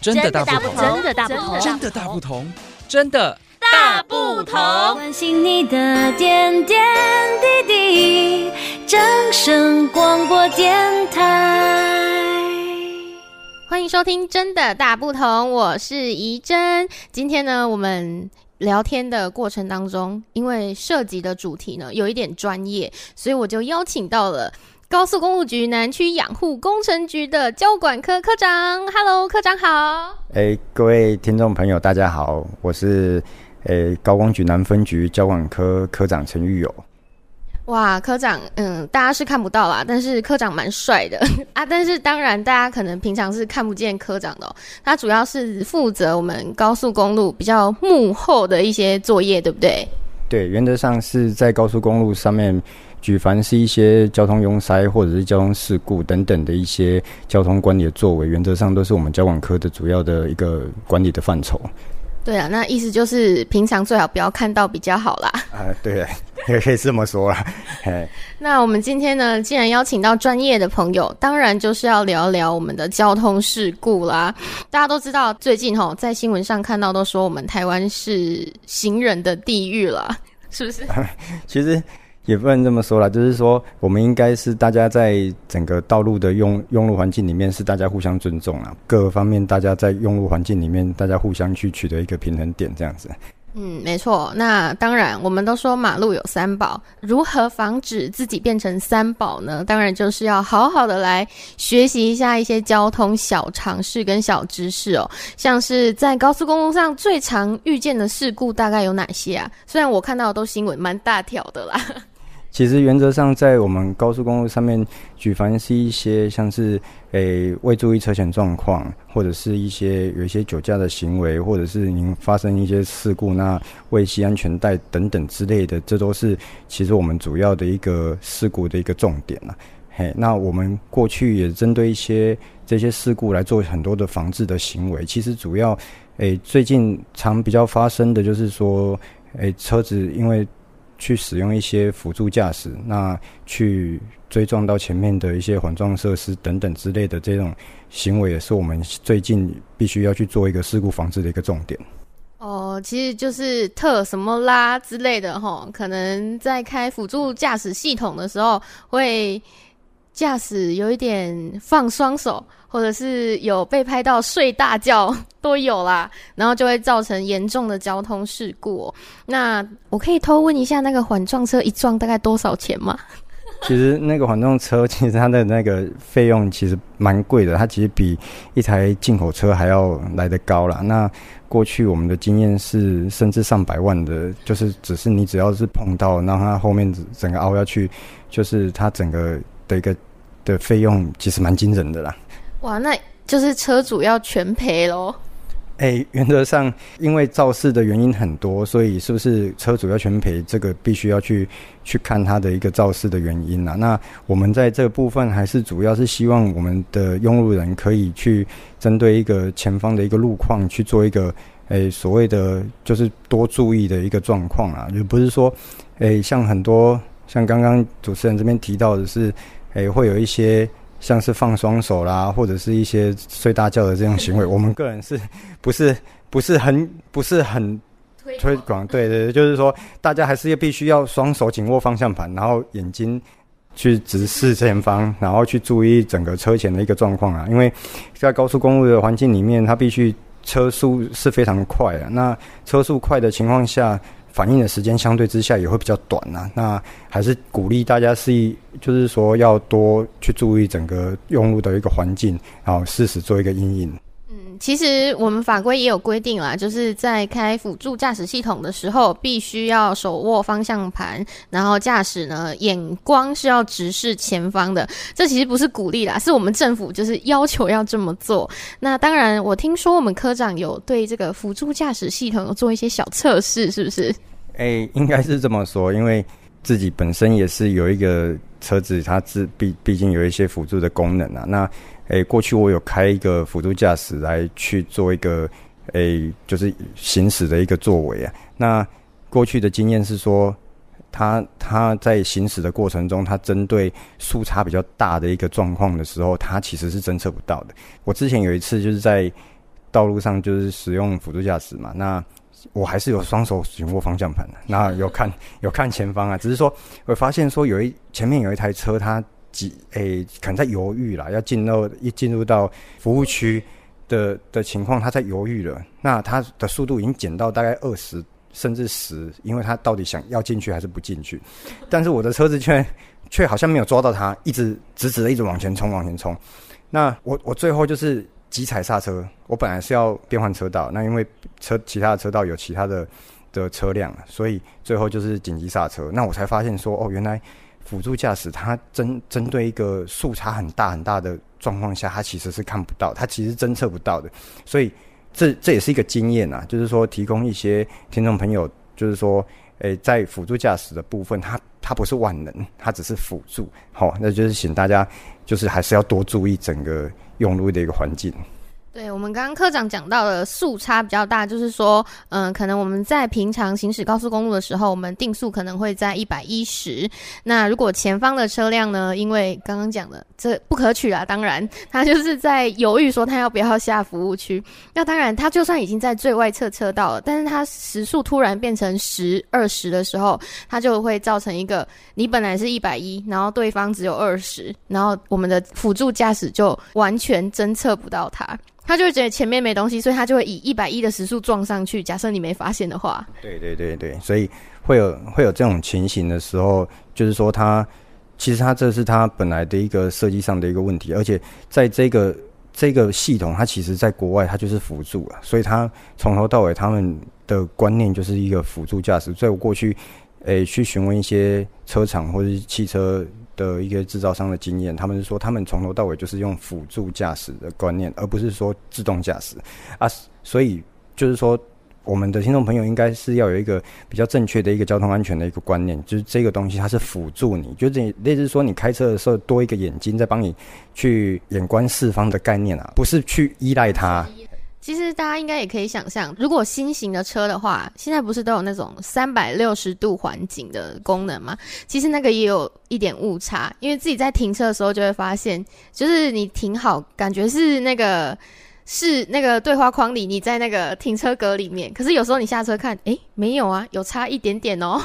真的大不同，真的大不同，真的大不同，真的大不同。关心你的点点滴滴，掌声广播电台。欢迎收听《真的大不同》，我是怡珍。今天呢，我们聊天的过程当中，因为涉及的主题呢有一点专业，所以我就邀请到了。高速公路局南区养护工程局的交管科科长，Hello，科长好。哎、欸，各位听众朋友，大家好，我是诶、欸、高工局南分局交管科科长陈玉友。哇，科长，嗯，大家是看不到啦，但是科长蛮帅的 啊。但是当然，大家可能平常是看不见科长的喔。他主要是负责我们高速公路比较幕后的一些作业，对不对？对，原则上是在高速公路上面。举凡是一些交通拥塞或者是交通事故等等的一些交通管理的作为，原则上都是我们交管科的主要的一个管理的范畴。对啊，那意思就是平常最好不要看到比较好啦。啊，对，也可以这么说啦。那我们今天呢，既然邀请到专业的朋友，当然就是要聊聊我们的交通事故啦。大家都知道，最近吼在新闻上看到都说我们台湾是行人的地狱了，是不是？其实。也不能这么说啦，就是说，我们应该是大家在整个道路的用用路环境里面，是大家互相尊重啊，各个方面大家在用路环境里面，大家互相去取得一个平衡点，这样子。嗯，没错。那当然，我们都说马路有三宝，如何防止自己变成三宝呢？当然就是要好好的来学习一下一些交通小常识跟小知识哦。像是在高速公路上最常遇见的事故大概有哪些啊？虽然我看到的都新闻蛮大条的啦。其实原则上，在我们高速公路上面，举凡是一些像是诶、未注意车险状况，或者是一些有一些酒驾的行为，或者是您发生一些事故，那未系安全带等等之类的，这都是其实我们主要的一个事故的一个重点了。嘿，那我们过去也针对一些这些事故来做很多的防治的行为。其实主要诶、最近常比较发生的就是说，诶、车子因为去使用一些辅助驾驶，那去追撞到前面的一些缓撞设施等等之类的这种行为，也是我们最近必须要去做一个事故防治的一个重点。哦，其实就是特什么啦之类的哈，可能在开辅助驾驶系统的时候会。驾驶有一点放双手，或者是有被拍到睡大觉都有啦，然后就会造成严重的交通事故。那我可以偷问一下，那个缓撞车一撞大概多少钱吗？其实那个缓撞车，其实它的那个费用其实蛮贵的，它其实比一台进口车还要来得高啦。那过去我们的经验是，甚至上百万的，就是只是你只要是碰到，然后它后面整个凹下去，就是它整个的一个。的费用其实蛮惊人的啦，哇，那就是车主要全赔喽？哎、欸，原则上，因为肇事的原因很多，所以是不是车主要全赔？这个必须要去去看他的一个肇事的原因啦。那我们在这个部分还是主要是希望我们的用路人可以去针对一个前方的一个路况去做一个哎、欸、所谓的就是多注意的一个状况啊，就不是说哎、欸、像很多像刚刚主持人这边提到的是。诶、欸，会有一些像是放双手啦，或者是一些睡大觉的这种行为，我们个人是不是不是很不是很推广？对对对，就是说大家还是要必须要双手紧握方向盘，然后眼睛去直视前方，然后去注意整个车前的一个状况啊。因为在高速公路的环境里面，它必须车速是非常快的。那车速快的情况下，反应的时间相对之下也会比较短呐、啊，那还是鼓励大家是，就是说要多去注意整个用路的一个环境，然后适时做一个阴影。其实我们法规也有规定啦，就是在开辅助驾驶系统的时候，必须要手握方向盘，然后驾驶呢眼光是要直视前方的。这其实不是鼓励啦，是我们政府就是要求要这么做。那当然，我听说我们科长有对这个辅助驾驶系统有做一些小测试，是不是？哎、欸，应该是这么说，因为自己本身也是有一个车子，它自毕毕竟有一些辅助的功能啊。那诶、过去我有开一个辅助驾驶来去做一个诶、就是行驶的一个作为啊。那过去的经验是说，他他在行驶的过程中，他针对速差比较大的一个状况的时候，他其实是侦测不到的。我之前有一次就是在道路上就是使用辅助驾驶嘛，那我还是有双手紧握方向盘的，那有看有看前方啊，只是说我发现说有一前面有一台车，它几诶可能在犹豫啦，要进入一进入到服务区的的情况，它在犹豫了，那它的速度已经减到大概二十甚至十，因为它到底想要进去还是不进去，但是我的车子却却好像没有抓到它，一直直直的一直往前冲往前冲，那我我最后就是。急踩刹车，我本来是要变换车道，那因为车其他的车道有其他的的车辆，所以最后就是紧急刹车。那我才发现说，哦，原来辅助驾驶它针针对一个速差很大很大的状况下，它其实是看不到，它其实侦测不到的。所以这这也是一个经验啊，就是说提供一些听众朋友，就是说，诶，在辅助驾驶的部分，它它不是万能，它只是辅助。好，那就是请大家就是还是要多注意整个。用路的一个环境。对，我们刚刚科长讲到的速差比较大，就是说，嗯、可能我们在平常行驶高速公路的时候，我们定速可能会在一百一十。那如果前方的车辆呢，因为刚刚讲的这不可取啊，当然他就是在犹豫说他要不要下服务区。那当然，他就算已经在最外侧车道了，但是他时速突然变成十二十的时候，他就会造成一个你本来是一百一，然后对方只有二十，然后我们的辅助驾驶就完全侦测不到他。他就会觉得前面没东西，所以他就会以一百一的时速撞上去。假设你没发现的话，对对对对，所以会有会有这种情形的时候，就是说他其实他这是他本来的一个设计上的一个问题，而且在这个这个系统，它其实在国外它就是辅助啊，所以他从头到尾他们的观念就是一个辅助驾驶。在我过去诶、去询问一些车厂或者是汽车。的一个制造商的经验，他们是说，他们从头到尾就是用辅助驾驶的观念，而不是说自动驾驶啊。所以就是说，我们的听众朋友应该是要有一个比较正确的一个交通安全的一个观念，就是这个东西它是辅助你，就是类似说你开车的时候多一个眼睛在帮你去眼观四方的概念啊，不是去依赖它。其实大家应该也可以想象，如果新型的车的话，现在不是都有那种三百六十度环景的功能吗？其实那个也有一点误差，因为自己在停车的时候就会发现，就是你停好，感觉是那个。是那个对话框里，你在那个停车格里面，可是有时候你下车看，诶，没有啊，有差一点点哦。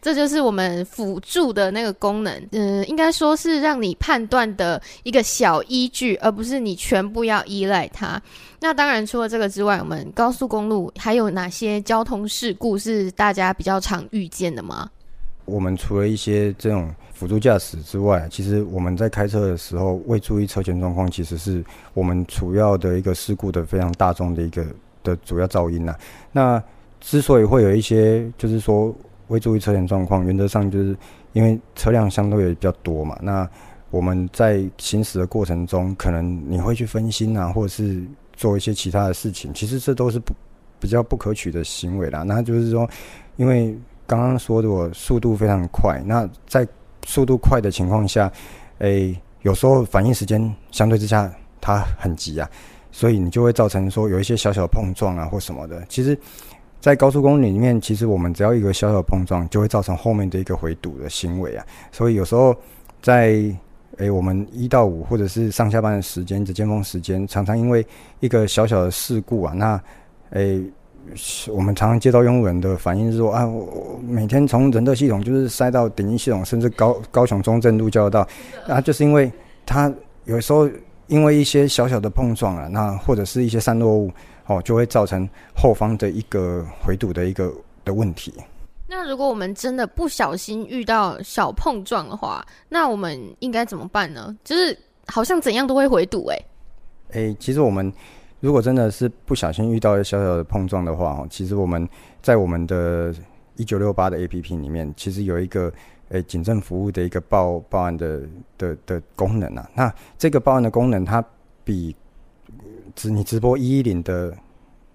这就是我们辅助的那个功能，嗯、呃，应该说是让你判断的一个小依据，而不是你全部要依赖它。那当然，除了这个之外，我们高速公路还有哪些交通事故是大家比较常遇见的吗？我们除了一些这种。辅助驾驶之外，其实我们在开车的时候未注意车前状况，其实是我们主要的一个事故的非常大众的一个的主要噪音呐。那之所以会有一些，就是说未注意车前状况，原则上就是因为车辆相对也比较多嘛。那我们在行驶的过程中，可能你会去分心啊，或者是做一些其他的事情，其实这都是不比较不可取的行为啦。那就是说，因为刚刚说的我速度非常快，那在速度快的情况下，诶、有时候反应时间相对之下它很急啊，所以你就会造成说有一些小小碰撞啊或什么的。其实，在高速公路里面，其实我们只要一个小小碰撞，就会造成后面的一个回堵的行为啊。所以有时候在诶、我们一到五或者是上下班的时间、的尖峰时间，常常因为一个小小的事故啊，那诶。我们常常接到用户人的反应是说啊，我每天从人的系统就是塞到顶一系统，甚至高高雄中正路交流道，啊，就是因为他有时候因为一些小小的碰撞啊，那或者是一些散落物哦，就会造成后方的一个回堵的一个的问题。那如果我们真的不小心遇到小碰撞的话，那我们应该怎么办呢？就是好像怎样都会回堵哎、欸。哎、欸，其实我们。如果真的是不小心遇到小小的碰撞的话，哦其实我们在我们的一九六八的 APP 里面，其实有一个诶警政服务的一个报报案的的的功能啊。那这个报案的功能，它比直你直播一一零的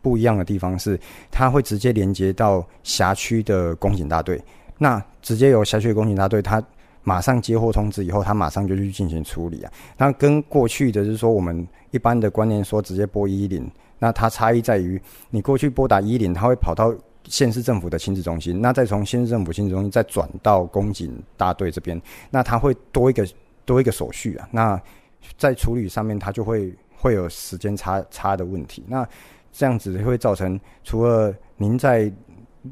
不一样的地方是，它会直接连接到辖区的公警大队。那直接由辖区的公警大队，它马上接获通知以后，他马上就去进行处理啊。那跟过去的就是说，我们一般的观念说直接拨一零，那它差异在于，你过去拨打一零，它会跑到县市政府的亲子中心，那再从县市政府亲子中心再转到公警大队这边，那它会多一个多一个手续啊。那在处理上面，它就会会有时间差差的问题。那这样子会造成除了您在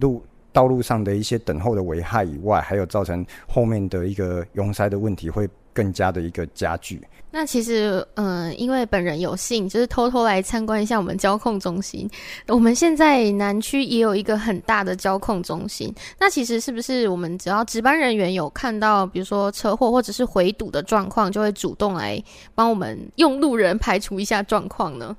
路道路上的一些等候的危害以外，还有造成后面的一个拥塞的问题会更加的一个加剧。那其实，嗯，因为本人有幸就是偷偷来参观一下我们交控中心。我们现在南区也有一个很大的交控中心。那其实是不是我们只要值班人员有看到，比如说车祸或者是回堵的状况，就会主动来帮我们用路人排除一下状况呢？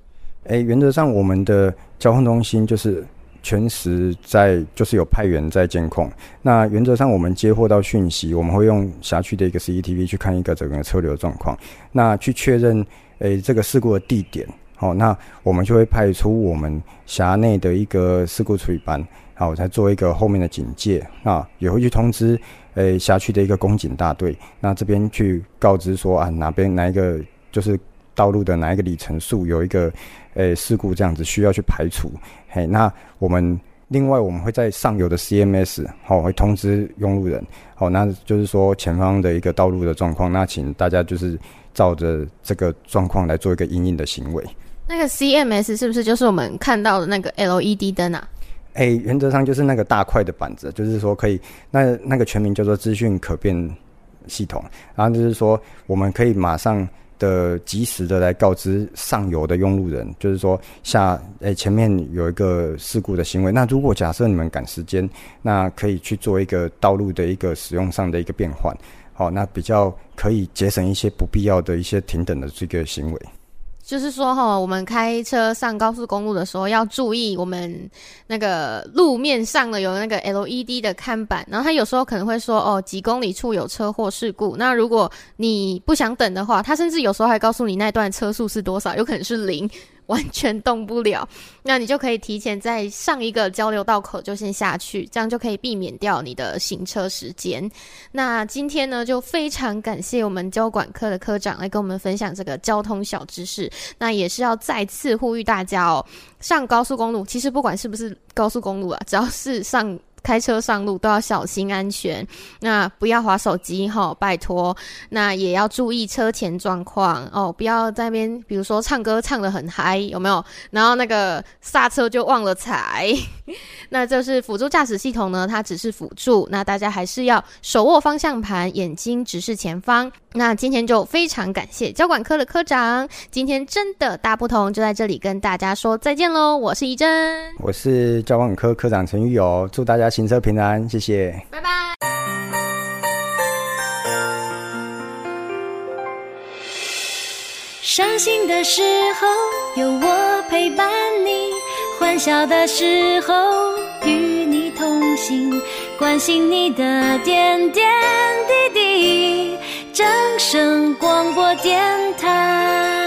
诶、欸，原则上我们的交控中心就是。全时在就是有派员在监控。那原则上，我们接获到讯息，我们会用辖区的一个 CCTV 去看一个整个车流状况，那去确认诶、这个事故的地点。好，那我们就会派出我们辖内的一个事故处理班，好，再做一个后面的警戒。那也会去通知诶辖区的一个公警大队，那这边去告知说啊哪边哪一个就是道路的哪一个里程数有一个。诶、欸，事故这样子需要去排除。嘿，那我们另外我们会在上游的 CMS 好、哦、会通知用路人，好、哦，那就是说前方的一个道路的状况，那请大家就是照着这个状况来做一个因应的行为。那个 CMS 是不是就是我们看到的那个 LED 灯啊？诶、欸，原则上就是那个大块的板子，就是说可以，那那个全名叫做资讯可变系统，然后就是说我们可以马上。的及时的来告知上游的用路人，就是说下诶、前面有一个事故的行为。那如果假设你们赶时间，那可以去做一个道路的一个使用上的一个变换，好，那比较可以节省一些不必要的一些停等的这个行为。就是说哈，我们开车上高速公路的时候要注意，我们那个路面上的有那个 LED 的看板，然后它有时候可能会说哦，几公里处有车祸事故。那如果你不想等的话，它甚至有时候还告诉你那段车速是多少，有可能是零。完全动不了，那你就可以提前在上一个交流道口就先下去，这样就可以避免掉你的行车时间。那今天呢，就非常感谢我们交管科的科长来跟我们分享这个交通小知识。那也是要再次呼吁大家哦，上高速公路，其实不管是不是高速公路啊，只要是上。开车上路都要小心安全，那不要划手机哈，拜托。那也要注意车前状况哦，不要在那边，比如说唱歌唱得很嗨，有没有？然后那个刹车就忘了踩。那就是辅助驾驶系统呢，它只是辅助，那大家还是要手握方向盘，眼睛直视前方。那今天就非常感谢交管科的科长，今天真的大不同，就在这里跟大家说再见喽。我是怡珍，我是交管科科长陈玉友，祝大家家行车平安，谢谢，拜拜。伤心的时候有我陪伴你，欢笑的时候与你同行，关心你的点点滴滴。掌声广播电台。